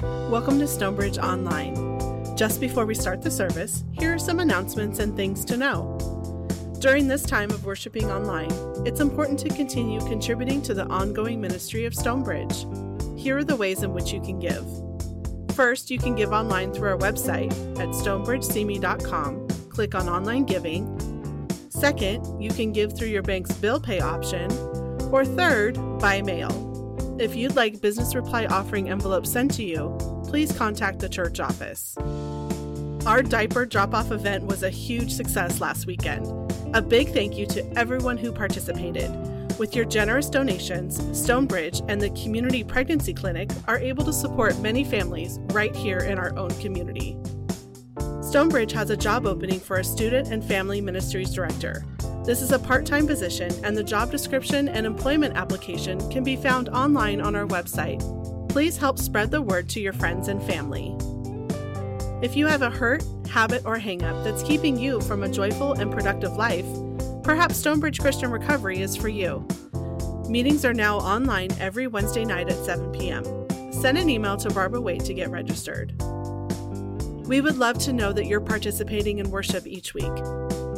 Welcome to Stonebridge Online. Just before we start the service, here are some announcements and things to know. During this time of worshiping online, it's important to continue contributing to the ongoing ministry of Stonebridge. Here are the ways in which you can give. First, you can give online through our website at stonebridgecme.com. Click on Online Giving. Second, you can give through your bank's bill pay option. Or third, by mail. If you'd like business reply offering envelopes sent to you, please contact the church office. Our diaper drop off event was a huge success last weekend. A big thank you to everyone who participated. With your generous donations, Stonebridge and the Community Pregnancy Clinic are able to support many families right here in our own community. Stonebridge has a job opening for a student and family ministries director. This is a part time position, and the job description and employment application can be found online on our website. Please help spread the word to your friends and family. If you have a hurt, habit, or hangup that's keeping you from a joyful and productive life, perhaps Stonebridge Christian Recovery is for you. Meetings are now online every Wednesday night at 7 p.m. Send an email to Barbara Waite to get registered. We would love to know that you're participating in worship each week.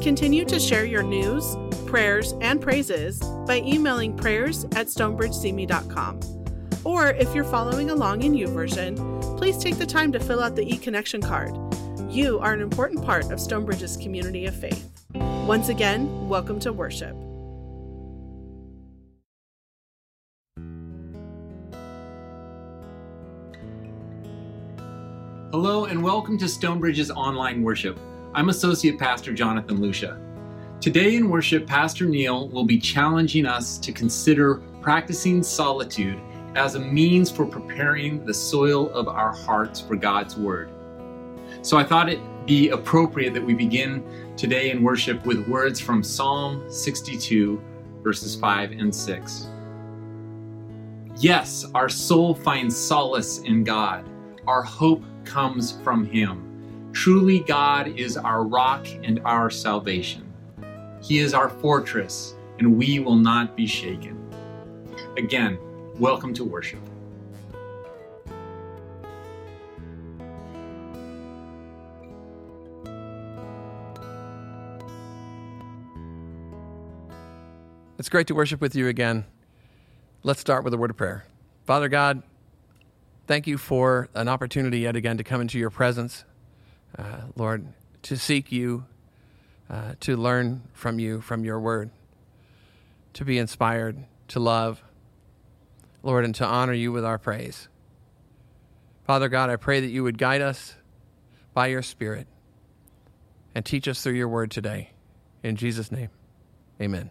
Continue to share your news, prayers, and praises by emailing prayers at stonebridgecme.com. Or if you're following along in YouVersion, please take the time to fill out the e-connection card. You are an important part of Stonebridge's community of faith. Once again, welcome to worship. Hello and welcome to Stonebridge's online worship. I'm Associate Pastor Jonathan Lucia. Today in worship, Pastor Neil will be challenging us to consider practicing solitude as a means for preparing the soil of our hearts for God's Word. So I thought it be appropriate that we begin today in worship with words from Psalm 62, verses 5 and 6. Yes, our soul finds solace in God. Our hope comes from Him. Truly, God is our rock and our salvation. He is our fortress, and we will not be shaken. Again, welcome to worship. It's great to worship with you again. Let's start with a word of prayer. Father God, thank you for an opportunity yet again to come into your presence uh, Lord, to seek you, uh, to learn from you, from your word, to be inspired, to love, Lord, and to honor you with our praise. Father God, I pray that you would guide us by your Spirit and teach us through your word today. In Jesus' name, amen.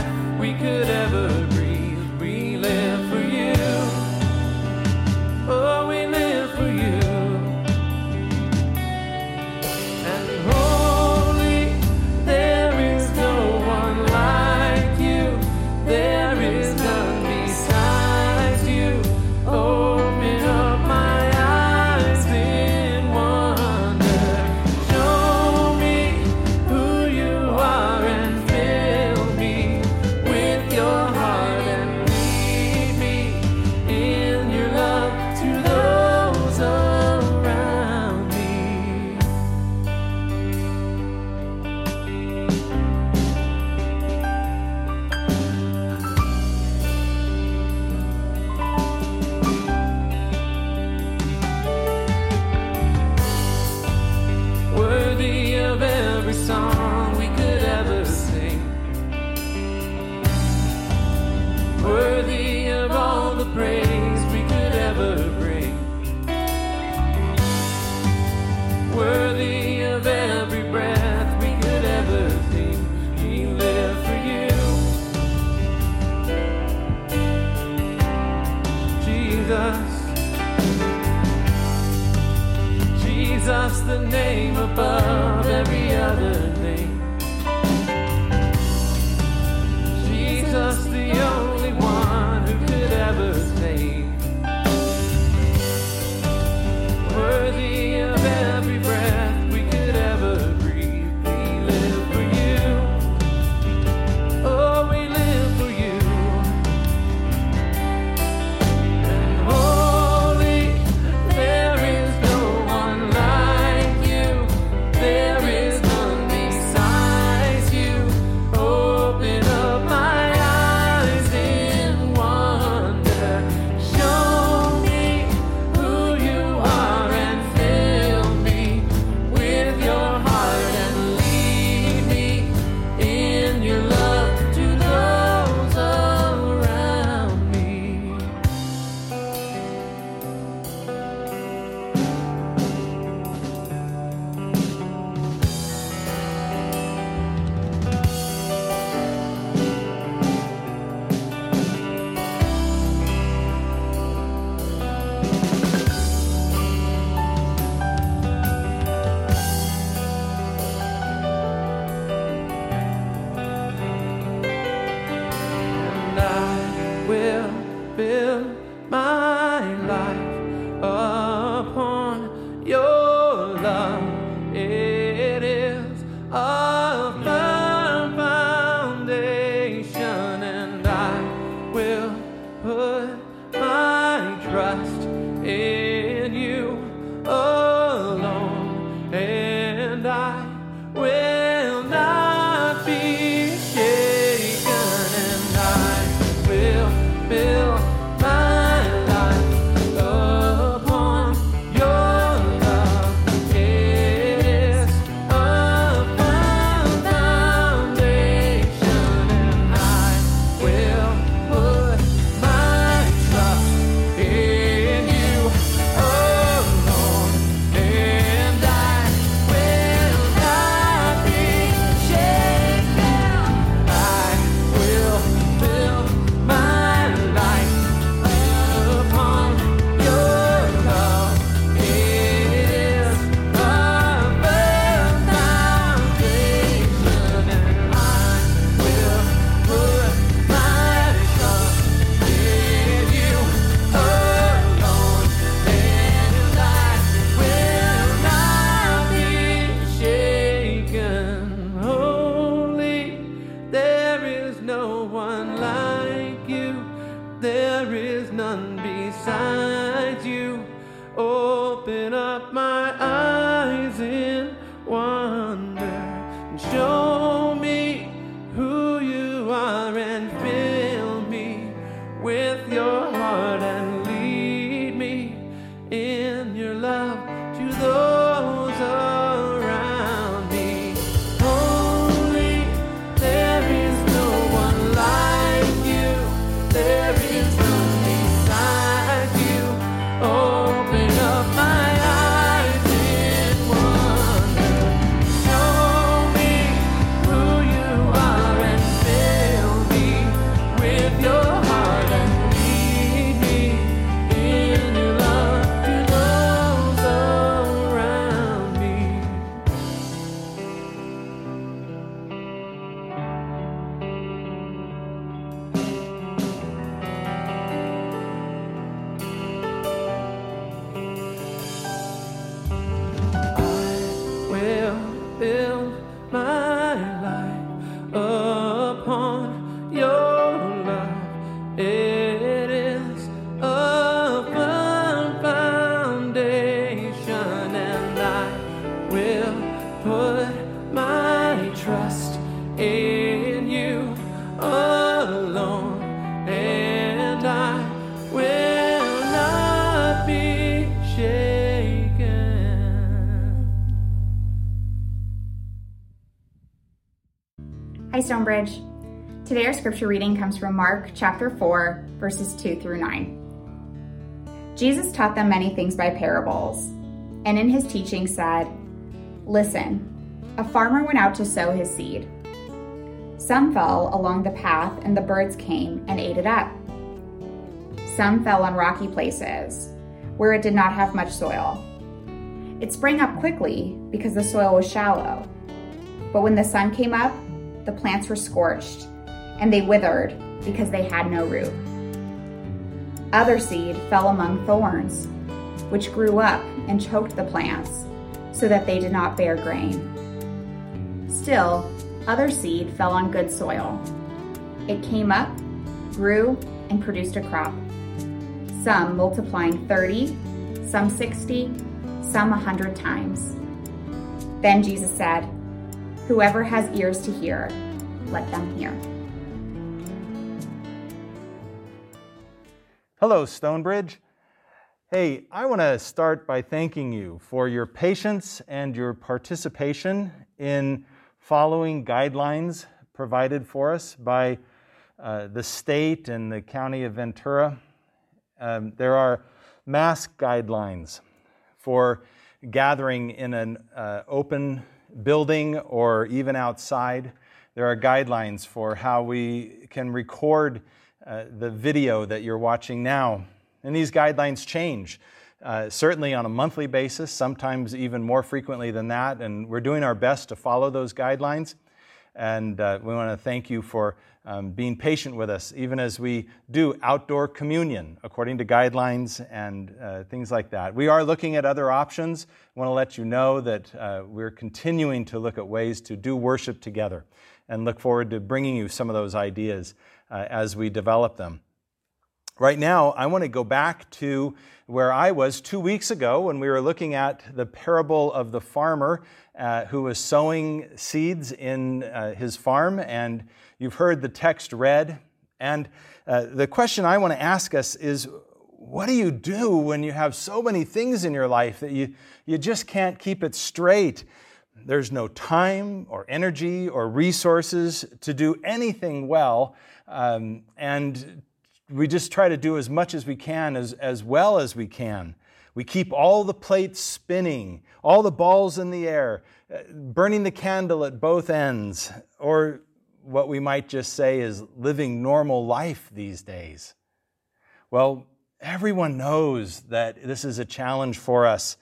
could ever name above. With your heart and comes from Mark chapter 4, verses 2 through 9. Jesus taught them many things by parables, and in his teaching said, Listen, a farmer went out to sow his seed. Some fell along the path, and the birds came and ate it up. Some fell on rocky places, where it did not have much soil. It sprang up quickly because the soil was shallow. But when the sun came up, the plants were scorched, and they withered because they had no root. Other seed fell among thorns, which grew up and choked the plants, so that they did not bear grain. Still, other seed fell on good soil. It came up, grew, and produced a crop. Some multiplying 30, some 60, some a 100 times. Then Jesus said, Whoever has ears to hear, let them hear. Hello, Stonebridge. Hey, I want to start by thanking you for your patience and your participation in following guidelines provided for us by uh, the state and the county of Ventura. Um, there are mask guidelines for gathering in an uh, open building or even outside. There are guidelines for how we can record uh, the video that you're watching now. And these guidelines change, uh, certainly on a monthly basis, sometimes even more frequently than that. And we're doing our best to follow those guidelines. And uh, we want to thank you for um, being patient with us, even as we do outdoor communion according to guidelines and uh, things like that. We are looking at other options. I want to let you know that uh, we're continuing to look at ways to do worship together and look forward to bringing you some of those ideas uh, as we develop them. Right now, I want to go back to where I was two weeks ago when we were looking at the parable of the farmer uh, who was sowing seeds in uh, his farm. And you've heard the text read. And uh, the question I want to ask us is what do you do when you have so many things in your life that you, you just can't keep it straight? There's no time or energy or resources to do anything well. Um, and we just try to do as much as we can, as, as well as we can. We keep all the plates spinning, all the balls in the air, uh, burning the candle at both ends, or what we might just say is living normal life these days. Well, everyone knows that this is a challenge for us,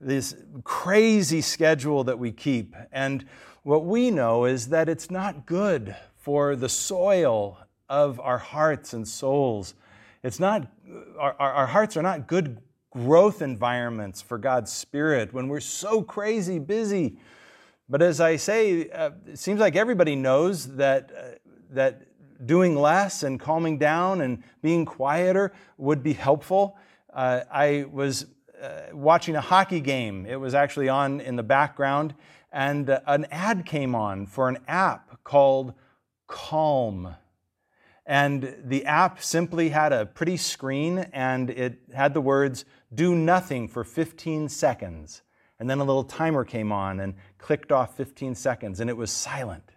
this crazy schedule that we keep. And what we know is that it's not good for the soil of our hearts and souls. It's not, our, our hearts are not good growth environments for God's Spirit when we're so crazy busy. But as I say, uh, it seems like everybody knows that, uh, that doing less and calming down and being quieter would be helpful. Uh, I was uh, watching a hockey game. It was actually on in the background, and uh, an ad came on for an app called Calm. And the app simply had a pretty screen and it had the words, do nothing for 15 seconds. And then a little timer came on and clicked off 15 seconds and it was silent.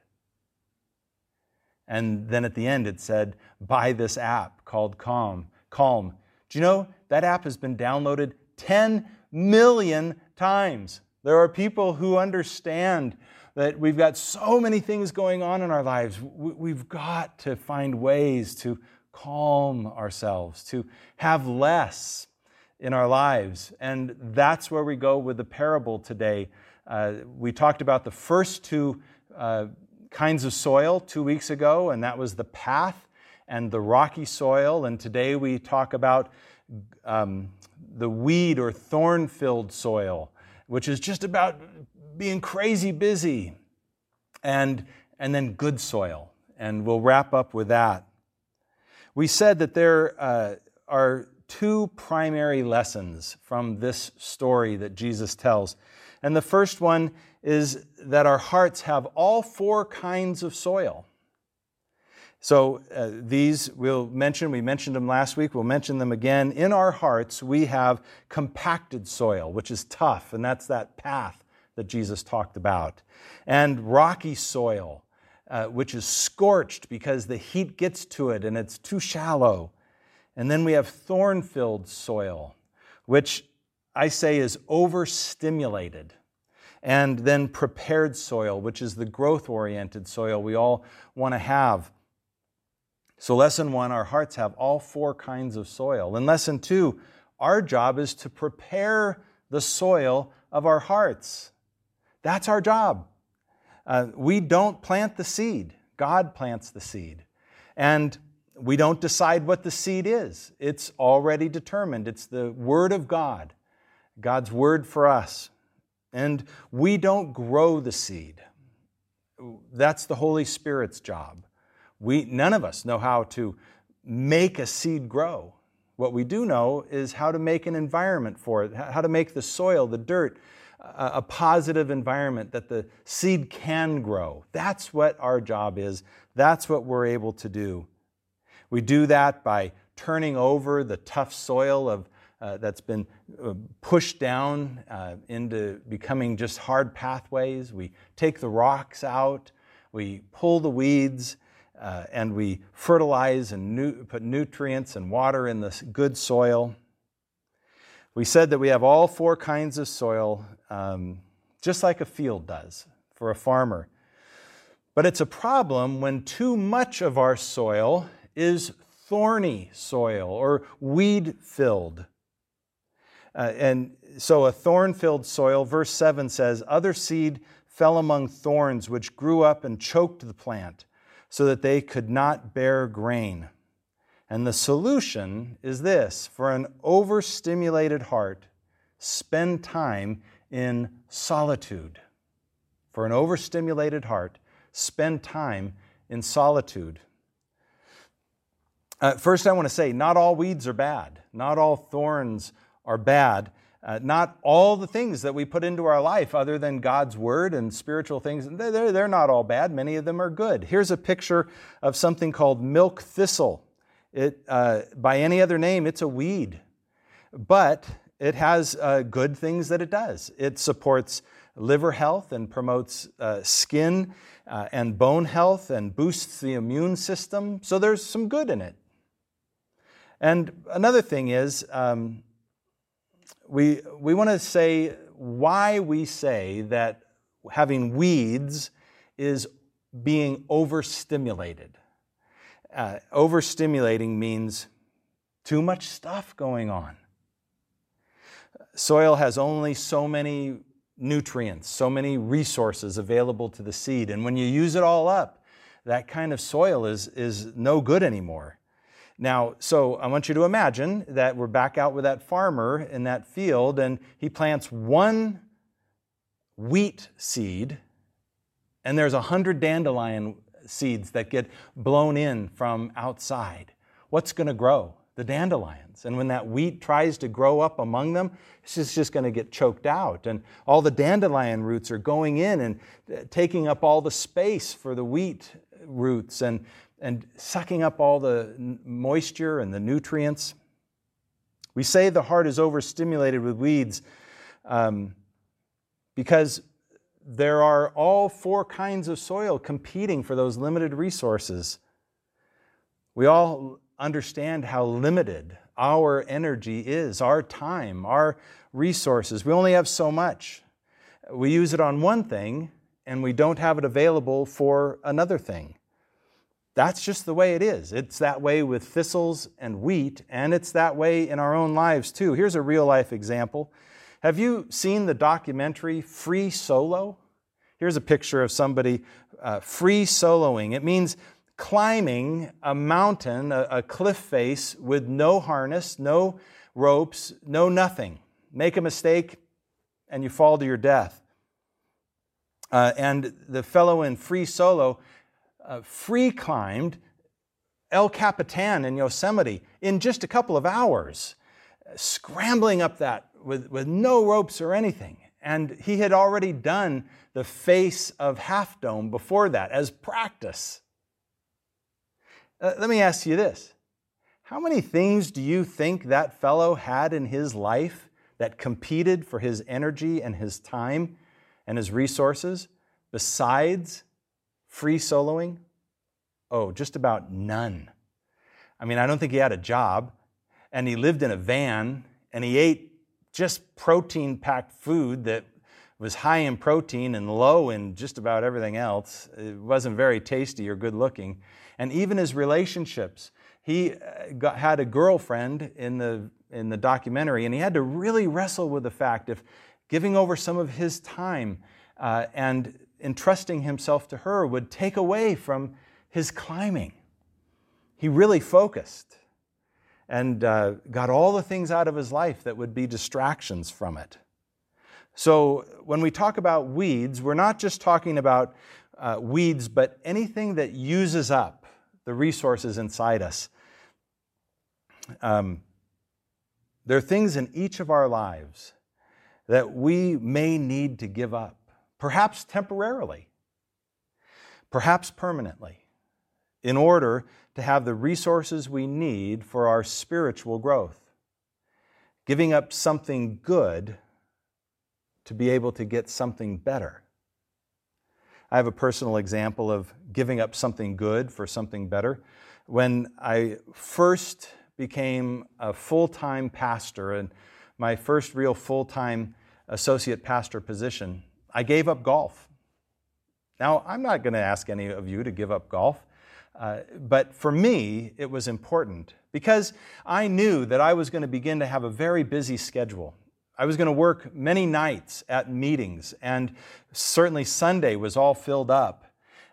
And then at the end it said, buy this app called Calm. Calm. Do you know that app has been downloaded 10 million times? There are people who understand that we've got so many things going on in our lives. We've got to find ways to calm ourselves, to have less in our lives. And that's where we go with the parable today. Uh, we talked about the first two uh, kinds of soil two weeks ago, and that was the path and the rocky soil. And today we talk about um, the weed or thorn filled soil, which is just about being crazy busy, and, and then good soil. And we'll wrap up with that. We said that there uh, are two primary lessons from this story that Jesus tells. And the first one is that our hearts have all four kinds of soil. So uh, these we'll mention, we mentioned them last week, we'll mention them again. In our hearts, we have compacted soil, which is tough, and that's that path that Jesus talked about, and rocky soil, uh, which is scorched because the heat gets to it and it's too shallow. And then we have thorn filled soil, which I say is overstimulated. And then prepared soil, which is the growth oriented soil we all want to have. So, lesson one, our hearts have all four kinds of soil. In lesson two, our job is to prepare the soil of our hearts. That's our job. Uh, we don't plant the seed, God plants the seed. And we don't decide what the seed is, it's already determined. It's the Word of God, God's Word for us. And we don't grow the seed. That's the Holy Spirit's job. We, none of us know how to make a seed grow. What we do know is how to make an environment for it, how to make the soil, the dirt, a positive environment that the seed can grow. That's what our job is. That's what we're able to do. We do that by turning over the tough soil of, uh, that's been uh, pushed down uh, into becoming just hard pathways. We take the rocks out, we pull the weeds, uh, and we fertilize and nu- put nutrients and water in the good soil. We said that we have all four kinds of soil, um, just like a field does for a farmer. But it's a problem when too much of our soil is thorny soil or weed filled. Uh, and so a thorn filled soil, verse 7 says, Other seed fell among thorns, which grew up and choked the plant, so that they could not bear grain. And the solution is this for an overstimulated heart, spend time in solitude. For an overstimulated heart, spend time in solitude. Uh, first, I want to say not all weeds are bad, not all thorns are bad. Uh, not all the things that we put into our life, other than God's word and spiritual things, they're, they're not all bad. Many of them are good. Here's a picture of something called milk thistle. It, uh, by any other name, it's a weed. But it has uh, good things that it does. It supports liver health and promotes uh, skin uh, and bone health and boosts the immune system. So there's some good in it. And another thing is, um, we, we want to say why we say that having weeds is being overstimulated. Uh, overstimulating means too much stuff going on. Soil has only so many nutrients, so many resources available to the seed. And when you use it all up, that kind of soil is, is no good anymore. Now, so I want you to imagine that we're back out with that farmer in that field, and he plants one wheat seed, and there's a hundred dandelion seeds that get blown in from outside. What's going to grow? the dandelions. And when that wheat tries to grow up among them, it's just, just going to get choked out. And all the dandelion roots are going in and uh, taking up all the space for the wheat roots and, and sucking up all the moisture and the nutrients. We say the heart is overstimulated with weeds um, because there are all four kinds of soil competing for those limited resources. We all understand how limited our energy is, our time, our resources. We only have so much. We use it on one thing and we don't have it available for another thing. That's just the way it is. It's that way with thistles and wheat, and it's that way in our own lives too. Here's a real life example. Have you seen the documentary Free Solo? Here's a picture of somebody uh, free soloing. It means climbing a mountain, a, a cliff face, with no harness, no ropes, no nothing. Make a mistake, and you fall to your death. Uh, and the fellow in free solo uh, free climbed El Capitan in Yosemite in just a couple of hours, scrambling up that with, with no ropes or anything. And he had already done the face of Half Dome before that as practice. Uh, let me ask you this How many things do you think that fellow had in his life that competed for his energy and his time and his resources besides free soloing? Oh, just about none. I mean, I don't think he had a job, and he lived in a van, and he ate just protein packed food that was high in protein and low in just about everything else. It wasn't very tasty or good looking and even his relationships. He uh, got, had a girlfriend in the, in the documentary, and he had to really wrestle with the fact of giving over some of his time uh, and entrusting himself to her would take away from his climbing. He really focused and uh, got all the things out of his life that would be distractions from it. So, when we talk about weeds, we're not just talking about uh, weeds, but anything that uses up the resources inside us. Um, there are things in each of our lives that we may need to give up, perhaps temporarily, perhaps permanently, in order to have the resources we need for our spiritual growth. Giving up something good to be able to get something better. I have a personal example of giving up something good for something better. When I first became a full time pastor and my first real full time associate pastor position, I gave up golf. Now, I'm not going to ask any of you to give up golf, uh, but for me, it was important because I knew that I was going to begin to have a very busy schedule. I was going to work many nights at meetings, and certainly Sunday was all filled up.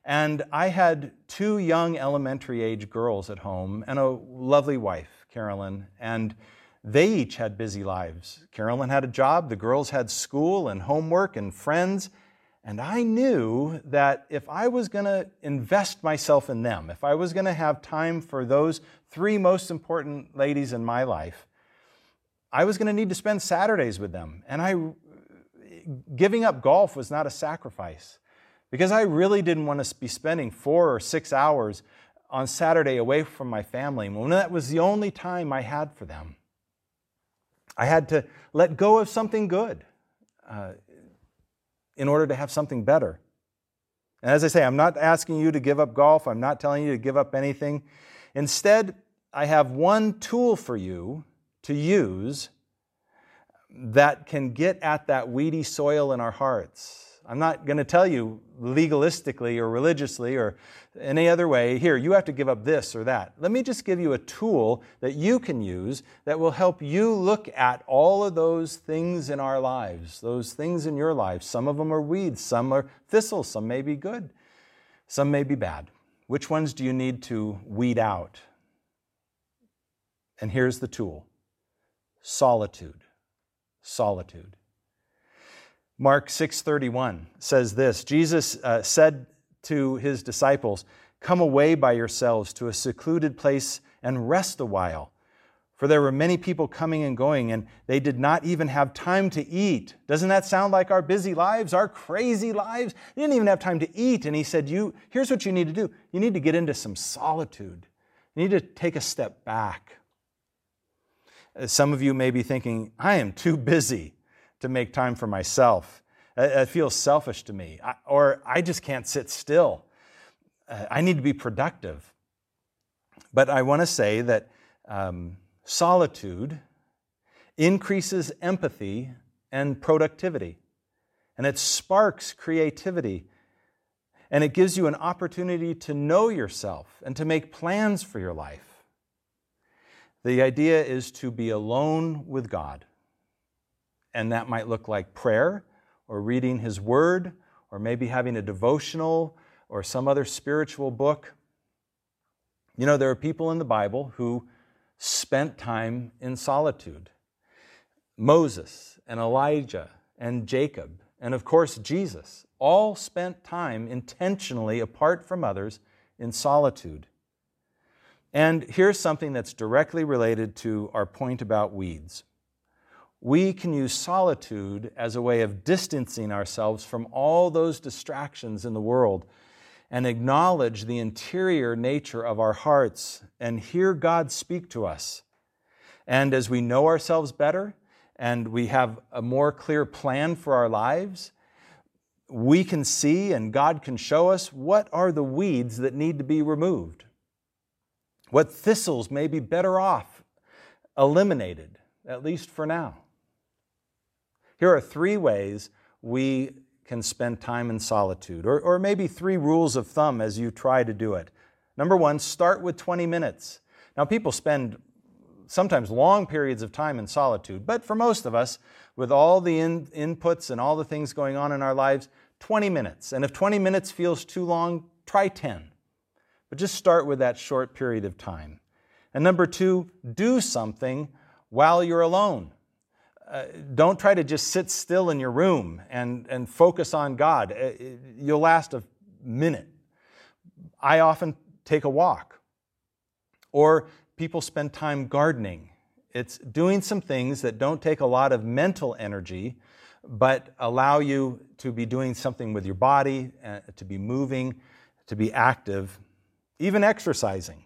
And I had two young elementary age girls at home and a lovely wife, Carolyn, and they each had busy lives. Carolyn had a job, the girls had school and homework and friends. And I knew that if I was going to invest myself in them, if I was going to have time for those three most important ladies in my life, I was going to need to spend Saturdays with them. And I, giving up golf was not a sacrifice because I really didn't want to be spending four or six hours on Saturday away from my family when that was the only time I had for them. I had to let go of something good uh, in order to have something better. And as I say, I'm not asking you to give up golf, I'm not telling you to give up anything. Instead, I have one tool for you to use that can get at that weedy soil in our hearts. I'm not going to tell you legalistically or religiously or any other way, here, you have to give up this or that. Let me just give you a tool that you can use that will help you look at all of those things in our lives, those things in your life. Some of them are weeds, some are thistles, some may be good, some may be bad. Which ones do you need to weed out? And here's the tool solitude. Solitude. Mark 6:31 says this. Jesus uh, said to his disciples, "Come away by yourselves to a secluded place and rest a while, For there were many people coming and going, and they did not even have time to eat. Doesn't that sound like our busy lives, our crazy lives? They didn't even have time to eat. And he said, you, Here's what you need to do you need to get into some solitude, you need to take a step back. Uh, some of you may be thinking, I am too busy to make time for myself. It feels selfish to me, or I just can't sit still. Uh, I need to be productive. But I want to say that. Um, solitude increases empathy and productivity, and it sparks creativity, and it gives you an opportunity to know yourself and to make plans for your life. The idea is to be alone with God, and that might look like prayer or reading His Word or maybe having a devotional or some other spiritual book. You know, there are people in the Bible who spent time in solitude. Moses and Elijah and Jacob, and of course Jesus, all spent time intentionally apart from others in solitude. And here's something that's directly related to our point about weeds. We can use solitude as a way of distancing ourselves from all those distractions in the world and acknowledge the interior nature of our hearts and hear God speak to us. And as we know ourselves better and we have a more clear plan for our lives, we can see and God can show us what are the weeds that need to be removed, what thistles may be better off eliminated, at least for now. Here are three ways we can spend time in solitude, or, or maybe three rules of thumb as you try to do it. Number one, start with 20 minutes. Now, people spend sometimes long periods of time in solitude, but for most of us, with all the in, inputs and all the things going on in our lives, 20 minutes. And if 20 minutes feels too long, try 10. But just start with that short period of time. And number two, do something while you're alone. Uh, don't try to just sit still in your room and, and focus on God. Uh, you'll last a minute. I often take a walk. Or people spend time gardening. It's doing some things that don't take a lot of mental energy, but allow you to be doing something with your body, uh, to be moving, to be active, even exercising,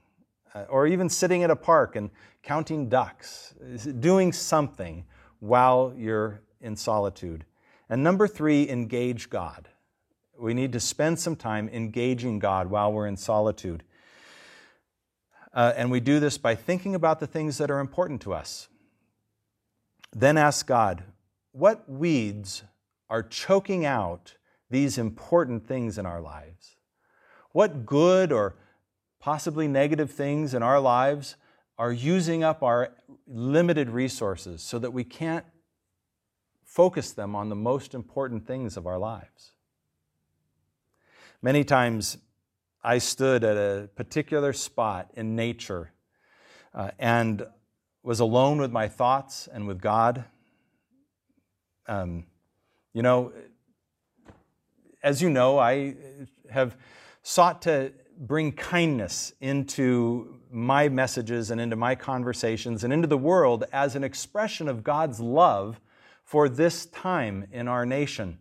uh, or even sitting at a park and counting ducks, doing something while you're in solitude. And number three, engage God. We need to spend some time engaging God while we're in solitude. Uh, and we do this by thinking about the things that are important to us. Then ask God, what weeds are choking out these important things in our lives? What good or possibly negative things in our lives are using up our limited resources so that we can't focus them on the most important things of our lives. Many times I stood at a particular spot in nature uh, and was alone with my thoughts and with God. Um, you know, as you know, I have sought to bring kindness into my messages and into my conversations and into the world as an expression of God's love for this time in our nation.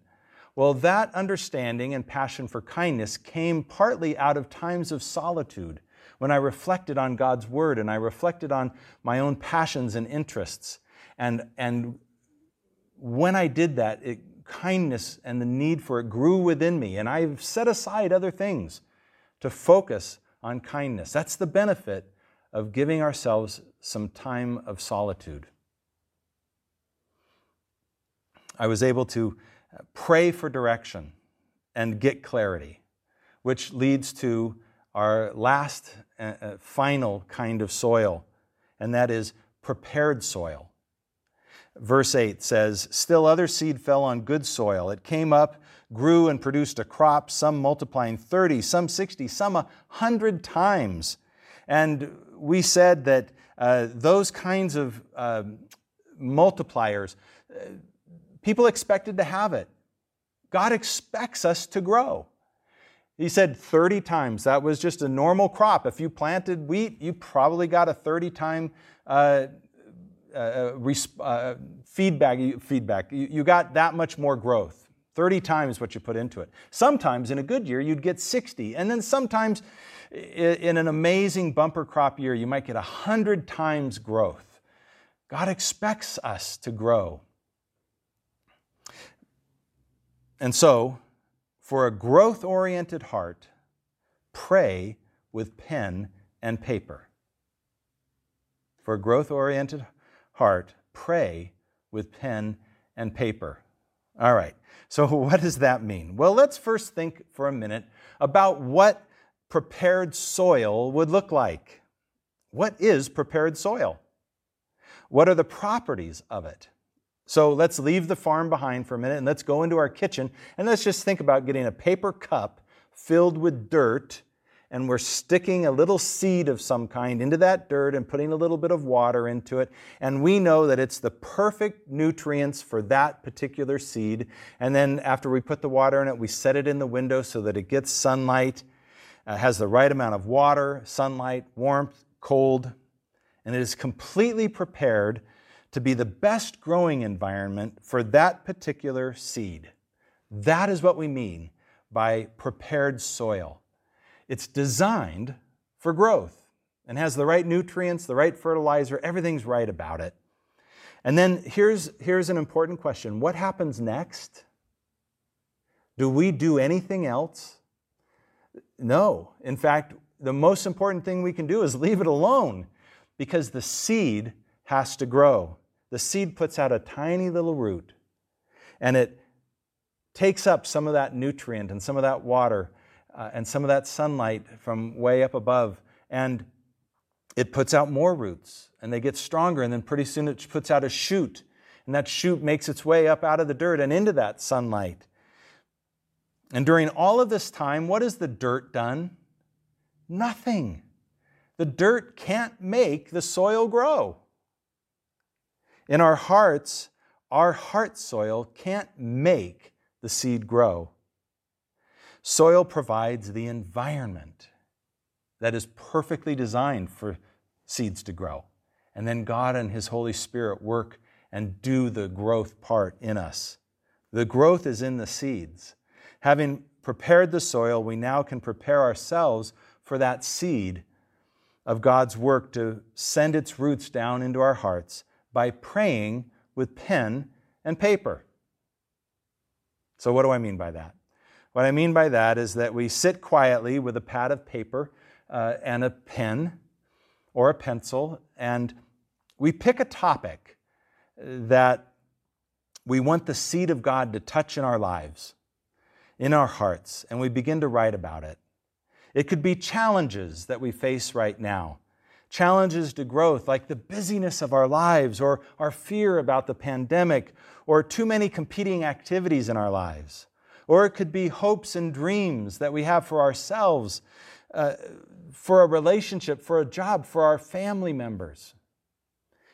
Well, that understanding and passion for kindness came partly out of times of solitude when I reflected on God's Word and I reflected on my own passions and interests. And, and when I did that, it, kindness and the need for it grew within me, and I've set aside other things to focus on kindness. That's the benefit of giving ourselves some time of solitude. I was able to pray for direction and get clarity, which leads to our last uh, uh final kind of soil, and that is prepared soil. Verse 8 says, Still other seed fell on good soil. It came up grew and produced a crop, some multiplying 30, some 60, some 100 times. And we said that uh, those kinds of uh, multipliers, uh, people expected to have it. God expects us to grow. He said 30 times. That was just a normal crop. If you planted wheat, you probably got a 30 time uh, uh, res- uh, feedback, feedback. You, you got that much more growth, 30 times what you put into it. Sometimes in a good year, you'd get 60. And then sometimes in an amazing bumper crop year, you might get 100 times growth. God expects us to grow. And so, for a growth oriented heart, pray with pen and paper. For a growth oriented heart, pray with pen and paper. All right, so what does that mean? Well, let's first think for a minute about what prepared soil would look like. What is prepared soil? What are the properties of it? So let's leave the farm behind for a minute and let's go into our kitchen and let's just think about getting a paper cup filled with dirt and we're sticking a little seed of some kind into that dirt and putting a little bit of water into it. And we know that it's the perfect nutrients for that particular seed. And then after we put the water in it, we set it in the window so that it gets sunlight, uh, has the right amount of water, sunlight, warmth, cold, and it is completely prepared to be the best growing environment for that particular seed. That is what we mean by prepared soil. It's designed for growth and has the right nutrients, the right fertilizer, everything's right about it. And then here's, here's an important question What happens next? Do we do anything else? No. In fact, the most important thing we can do is leave it alone because the seed has to grow. The seed puts out a tiny little root and it takes up some of that nutrient and some of that water uh, and some of that sunlight from way up above. And it puts out more roots and they get stronger. And then pretty soon it puts out a shoot. And that shoot makes its way up out of the dirt and into that sunlight. And during all of this time, what has the dirt done? Nothing. The dirt can't make the soil grow. In our hearts, our heart soil can't make the seed grow. Soil provides the environment that is perfectly designed for seeds to grow. And then God and His Holy Spirit work and do the growth part in us. The growth is in the seeds. Having prepared the soil, we now can prepare ourselves for that seed of God's work to send its roots down into our hearts by praying with pen and paper. So, what do I mean by that? What I mean by that is that we sit quietly with a pad of paper uh, and a pen or a pencil, and we pick a topic that we want the seed of God to touch in our lives, in our hearts, and we begin to write about it. It could be challenges that we face right now, challenges to growth, like the busyness of our lives, or our fear about the pandemic, or too many competing activities in our lives. Or it could be hopes and dreams that we have for ourselves, uh, for a relationship, for a job, for our family members.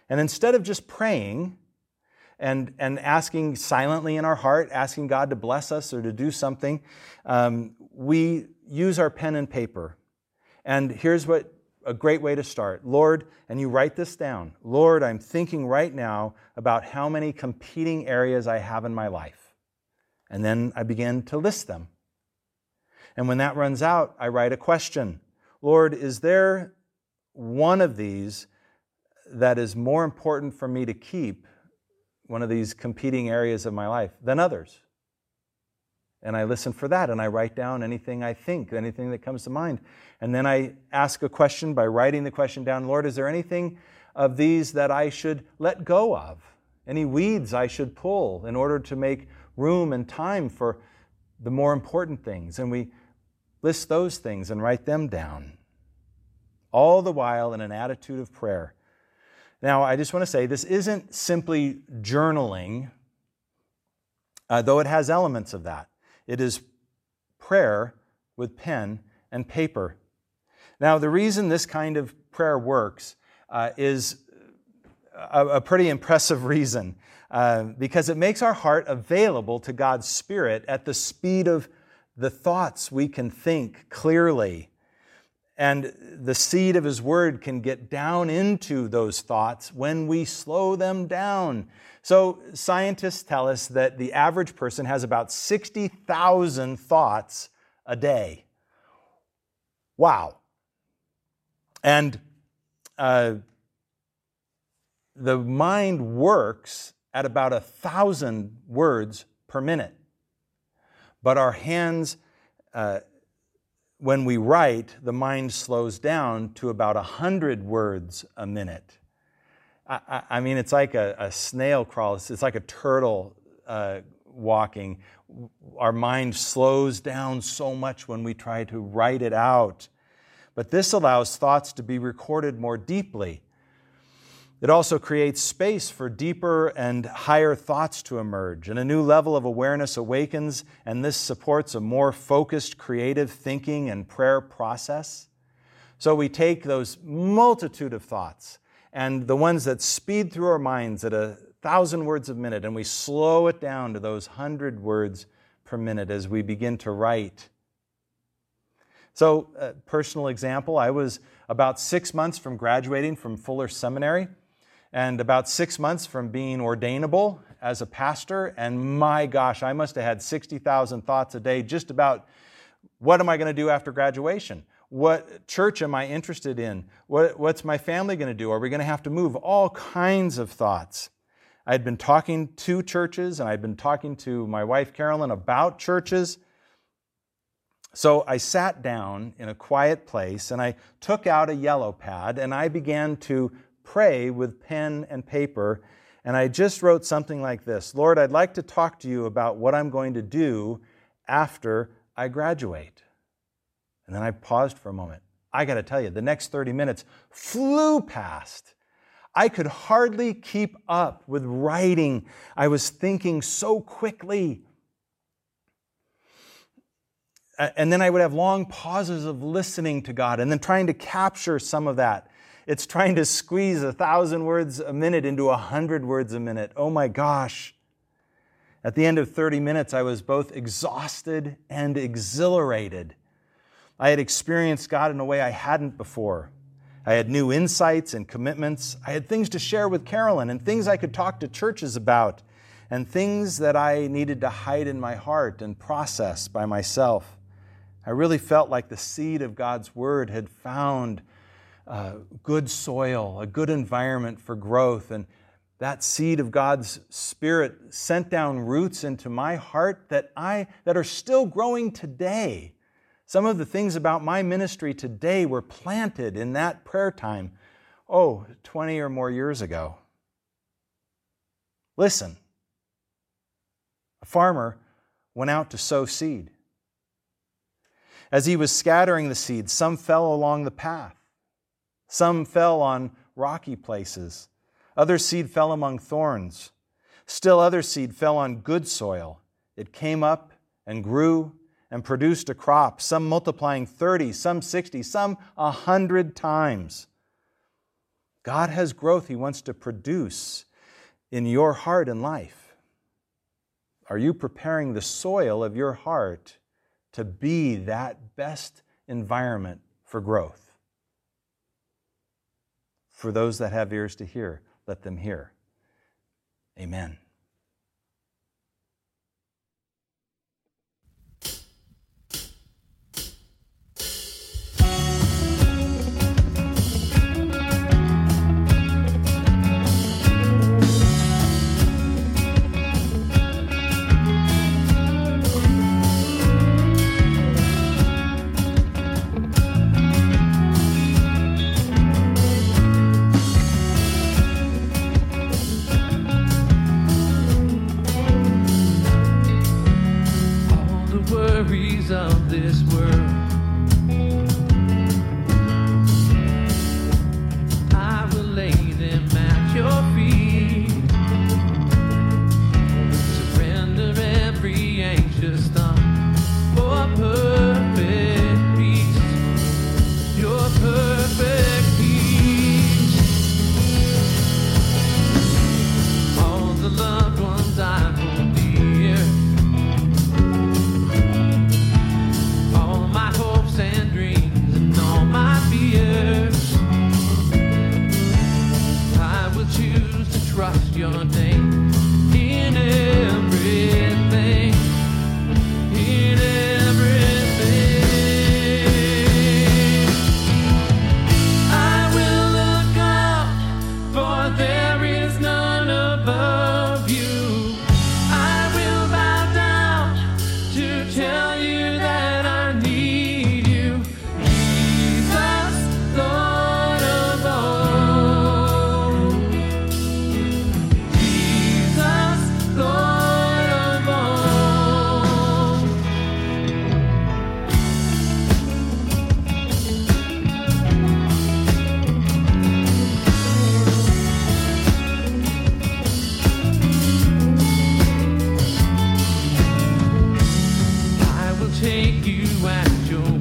And instead of just praying and, and asking silently in our heart, asking God to bless us or to do something, um, we use our pen and paper. And here's what a great way to start. Lord, and you write this down. Lord, I'm thinking right now about how many competing areas I have in my life. And then I begin to list them. And when that runs out, I write a question Lord, is there one of these that is more important for me to keep, one of these competing areas of my life, than others? And I listen for that and I write down anything I think, anything that comes to mind. And then I ask a question by writing the question down Lord, is there anything of these that I should let go of? Any weeds I should pull in order to make room and time for the more important things? And we list those things and write them down. All the while in an attitude of prayer. Now, I just want to say this isn't simply journaling, uh, though it has elements of that. It is prayer with pen and paper. Now, the reason this kind of prayer works uh, is a, a, pretty impressive reason uh, because it makes our heart available to God's Spirit at the speed of the thoughts we can think clearly. And the seed of His Word can get down into those thoughts when we slow them down. So, scientists tell us that the average person has about 60,000 thoughts a day. Wow. And uh, the mind works at about a thousand words per minute. But our hands, uh, when we write, the mind slows down to about a hundred words a minute. I, I, mean, it's like a, a snail crawl. It's, it's, like a turtle uh, walking. Our mind slows down so much when we try to write it out. But this allows thoughts to be recorded more deeply. It also creates space for deeper and higher thoughts to emerge, and a new level of awareness awakens, and this supports a more focused creative thinking and prayer process. So we take those multitude of thoughts and the ones that speed through our minds at a thousand words a minute, and we slow it down to those hundred words per minute as we begin to write. So, a personal example I was about six months from graduating from Fuller Seminary and about six months from being ordainable as a pastor. And my gosh, I must have had 60,000 thoughts a day just about what am I going to do after graduation? What church am I interested in? What, what's my family going to do? Are we going to have to move? All kinds of thoughts. I had been talking to churches and I'd been talking to my wife Carolyn about churches. So I sat down in a quiet place and I took out a yellow pad and I began to pray with pen and paper. And I just wrote something like this Lord, I'd like to talk to you about what I'm going to do after I graduate. And then I paused for a moment. I got to tell you, the next 30 minutes flew past. I could hardly keep up with writing. I was thinking so quickly. And then I would have long pauses of listening to God and then trying to capture some of that. It's trying to squeeze a thousand words a minute into a hundred words a minute. Oh my gosh. At the end of 30 minutes, I was both exhausted and exhilarated. I had experienced God in a way I hadn't before. I had new insights and commitments. I had things to share with Carolyn and things I could talk to churches about and things that I needed to hide in my heart and process by myself. I really felt like the seed of God's Word had found uh, good soil, a good environment for growth. And that seed of God's Spirit sent down roots into my heart that, I, that are still growing today. Some of the things about my ministry today were planted in that prayer time, oh, 20 or more years ago. Listen, a farmer went out to sow seed. As he was scattering the seed, some fell along the path. Some fell on rocky places. Other seed fell among thorns. Still other seed fell on good soil. It came up and grew and produced a crop, some multiplying 30, some 60, some 100 times. God has growth He wants to produce in your heart and life. Are you preparing the soil of your heart to be that best environment for growth? For those that have ears to hear, let them hear. Amen. take you at your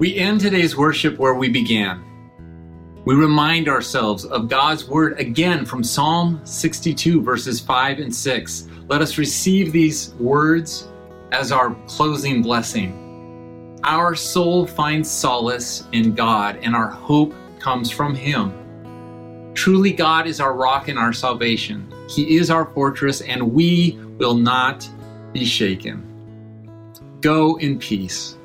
We end today's worship where we began. We remind ourselves of God's word again from Psalm 62, verses 5 and 6. Let us receive these words as our closing blessing. Our soul finds solace in God, and our hope comes from Him. Truly, God is our rock and our salvation. He is our fortress, and we will not be shaken. Go in peace.